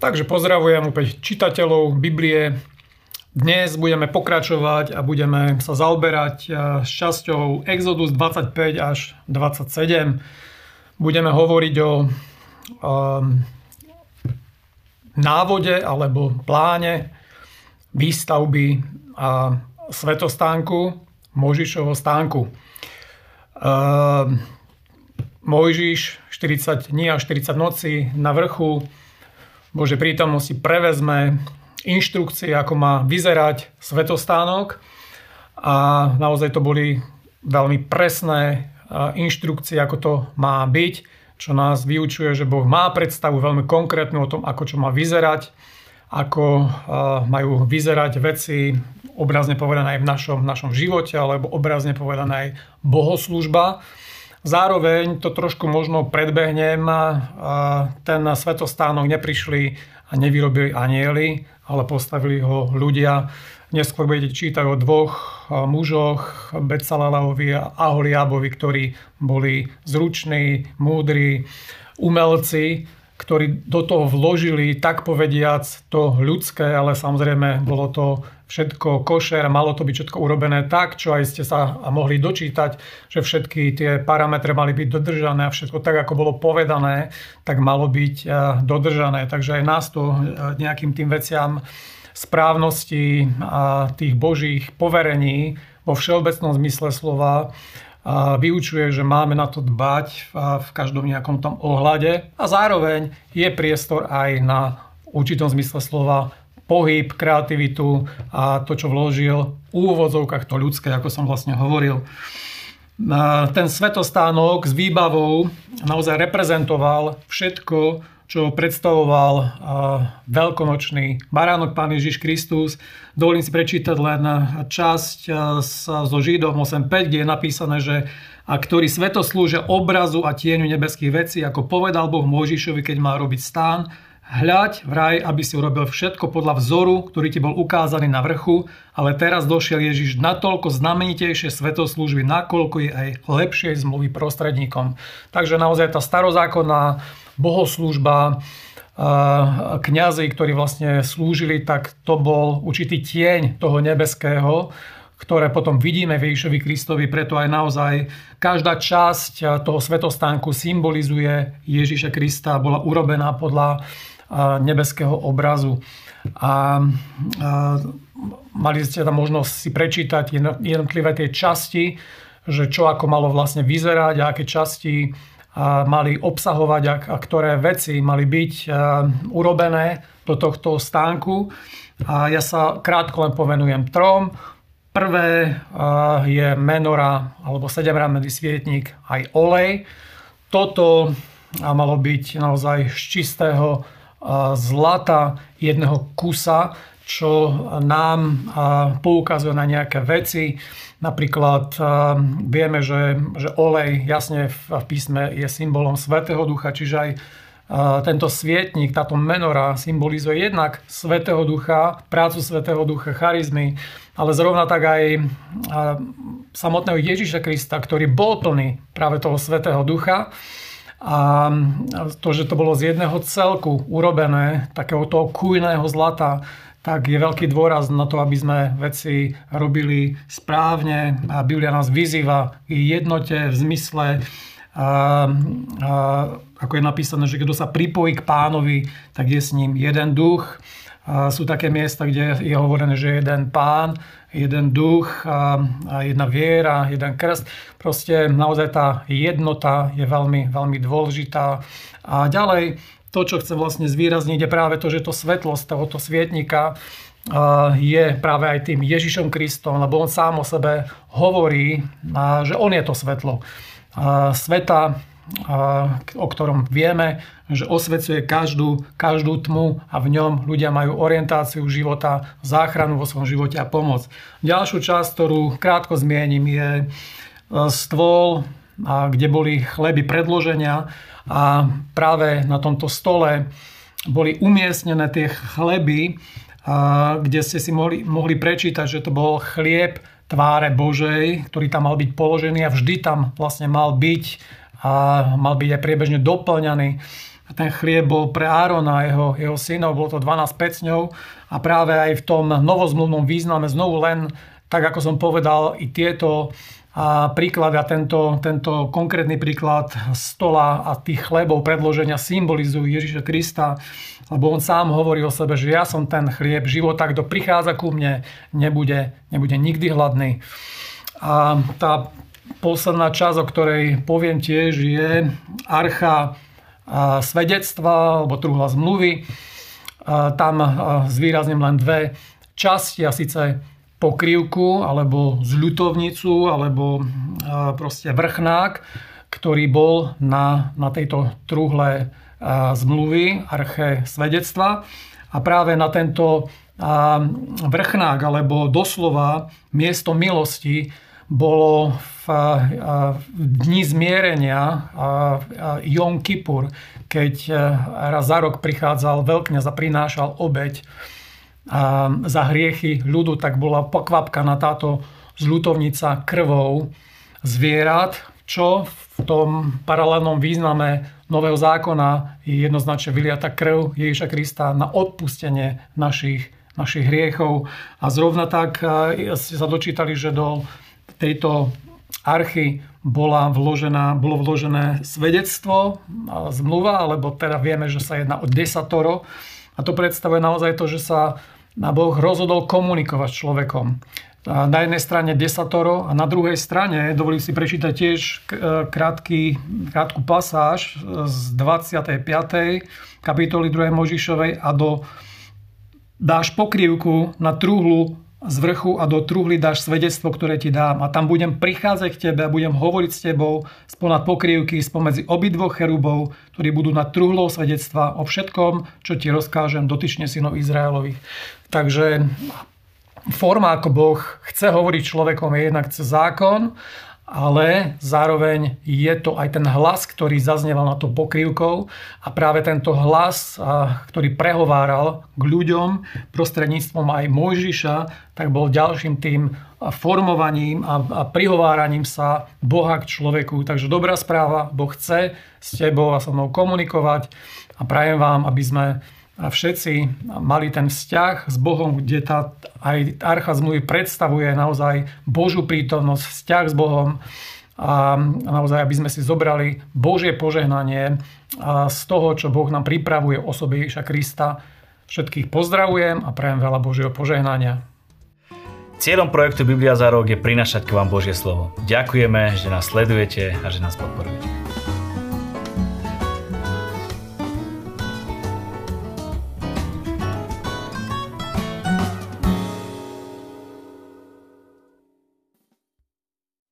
Takže pozdravujem opäť čitateľov Biblie. Dnes budeme pokračovať a budeme sa zaoberať s časťou Exodus 25 až 27. Budeme hovoriť o um, návode alebo pláne výstavby a svetostánku Možišovho stánku. Um, Mojžiš 40 dní a 40 nocí na vrchu Bože prítomnosti prevezme inštrukcie, ako má vyzerať svetostánok a naozaj to boli veľmi presné inštrukcie, ako to má byť, čo nás vyučuje, že Boh má predstavu veľmi konkrétnu o tom, ako čo má vyzerať, ako majú vyzerať veci obrazne povedané aj v našom, v našom živote, alebo obrazne povedané aj bohoslužba. Zároveň to trošku možno predbehnem, ten svetostánok neprišli a nevyrobili anieli, ale postavili ho ľudia. Neskôr budete čítať o dvoch mužoch, Becalalovi a Aholiabovi, ktorí boli zruční, múdri, umelci, ktorí do toho vložili, tak povediac, to ľudské, ale samozrejme bolo to všetko košer, malo to byť všetko urobené tak, čo aj ste sa mohli dočítať, že všetky tie parametre mali byť dodržané a všetko tak, ako bolo povedané, tak malo byť eh, dodržané. Takže aj nás to eh, nejakým tým veciam správnosti a tých božích poverení vo všeobecnom zmysle slova vyučuje, že máme na to dbať v každom nejakom tom ohľade a zároveň je priestor aj na určitom zmysle slova pohyb, kreativitu a to, čo vložil v úvodzovkách to ľudské, ako som vlastne hovoril. Ten svetostánok s výbavou naozaj reprezentoval všetko, čo predstavoval veľkonočný baránok Pán Ježiš Kristus. Dovolím si prečítať len časť zo Židom 8.5, kde je napísané, že a ktorý sveto obrazu a tieňu nebeských vecí, ako povedal Boh Mojžišovi, keď mal robiť stán, Hľaď vraj, aby si urobil všetko podľa vzoru, ktorý ti bol ukázaný na vrchu, ale teraz došiel Ježiš natoľko znamenitejšie svetoslúžby, nakoľko je aj lepšej zmluvy prostredníkom. Takže naozaj tá starozákonná bohoslužba, kňazi, ktorí vlastne slúžili, tak to bol určitý tieň toho nebeského, ktoré potom vidíme v Ježišovi Kristovi, preto aj naozaj každá časť toho svetostánku symbolizuje Ježiša Krista, bola urobená podľa nebeského obrazu. A, a mali ste tam možnosť si prečítať jednotlivé tie časti, že čo ako malo vlastne vyzerať a aké časti mali obsahovať a, ktoré veci mali byť a, urobené do tohto stánku. A ja sa krátko len povenujem trom. Prvé a, je menora alebo sedemramenný svietnik aj olej. Toto malo byť naozaj z čistého zlata jedného kusa, čo nám poukazuje na nejaké veci. Napríklad vieme, že, že olej jasne v písme je symbolom Svetého Ducha, čiže aj tento svietnik, táto menora symbolizuje jednak Svetého Ducha, prácu Svetého Ducha, charizmy, ale zrovna tak aj samotného Ježiša Krista, ktorý bol plný práve toho Svetého Ducha. A to, že to bolo z jedného celku urobené, takého toho kujného zlata, tak je veľký dôraz na to, aby sme veci robili správne. A Biblia nás vyzýva k jednote v zmysle, a, a, ako je napísané, že kto sa pripojí k pánovi, tak je s ním jeden duch. A sú také miesta, kde je hovorené, že jeden pán, jeden duch, a, a jedna viera, jeden krst. Proste naozaj tá jednota je veľmi, veľmi dôležitá. A ďalej, to, čo chcem vlastne zvýrazniť, je práve to, že to svetlosť tohoto svietnika je práve aj tým Ježišom Kristom, lebo on sám o sebe hovorí, že on je to svetlo sveta, o ktorom vieme, že osvecuje každú, každú tmu a v ňom ľudia majú orientáciu života, záchranu vo svojom živote a pomoc. Ďalšiu časť, ktorú krátko zmiením, je e, stôl, kde boli chleby predloženia a práve na tomto stole boli umiestnené tie chleby, kde ste si mohli, mohli prečítať, že to bol chlieb tváre Božej, ktorý tam mal byť položený a vždy tam vlastne mal byť a mal byť aj priebežne doplňaný. A ten chlieb bol pre Árona a jeho, jeho synov, bolo to 12 pecňov a práve aj v tom novozmluvnom význame znovu len, tak ako som povedal, i tieto a príklad a tento, tento konkrétny príklad stola a tých chlebov predloženia symbolizujú Ježiša Krista, lebo on sám hovorí o sebe, že ja som ten chlieb života, kto prichádza ku mne, nebude, nebude nikdy hladný. A tá posledná časť, o ktorej poviem tiež, je archa svedectva alebo truhla zmluvy. Tam zvýrazním len dve časti a síce pokrývku alebo zľutovnicu alebo proste vrchnák, ktorý bol na, na tejto truhle zmluvy, arche svedectva. A práve na tento vrchnák alebo doslova miesto milosti bolo v, v dni zmierenia Jom Kippur, keď raz za rok prichádzal veľkňaz a prinášal obeď za hriechy ľudu, tak bola pokvapkaná táto zľutovnica krvou zvierat, čo v tom paralelnom význame Nového zákona je jednoznačne vyliata krv Ježiša Krista na odpustenie našich, našich hriechov. A zrovna tak ste sa dočítali, že do tejto archy bola vložená, bolo vložené svedectvo, zmluva, alebo teda vieme, že sa jedná o desatoro. A to predstavuje naozaj to, že sa Boh rozhodol komunikovať s človekom. Na jednej strane desatoro a na druhej strane, dovolím si prečítať tiež e, krátky, krátku pasáž z 25. kapitoly 2. Možišovej a do dáš pokrývku na truhlu z vrchu a do truhly dáš svedectvo, ktoré ti dám. A tam budem prichádzať k tebe a budem hovoriť s tebou sponad pokrývky spomedzi obidvoch cherubov, ktorí budú na truhlou svedectva o všetkom, čo ti rozkážem dotyčne synov Izraelových. Takže forma, ako Boh chce hovoriť človekom, je jednak cez zákon, ale zároveň je to aj ten hlas, ktorý zaznieval na to pokrývkou a práve tento hlas, ktorý prehováral k ľuďom prostredníctvom aj Mojžiša, tak bol ďalším tým formovaním a prihováraním sa Boha k človeku. Takže dobrá správa, Boh chce s tebou a so mnou komunikovať a prajem vám, aby sme všetci mali ten vzťah s Bohom, kde tá aj archa zmluvy predstavuje naozaj Božú prítomnosť, vzťah s Bohom a naozaj, aby sme si zobrali Božie požehnanie z toho, čo Boh nám pripravuje osobe Ježiša Krista. Všetkých pozdravujem a prajem veľa Božieho požehnania. Cieľom projektu Biblia za rok je prinašať k vám Božie slovo. Ďakujeme, že nás sledujete a že nás podporujete.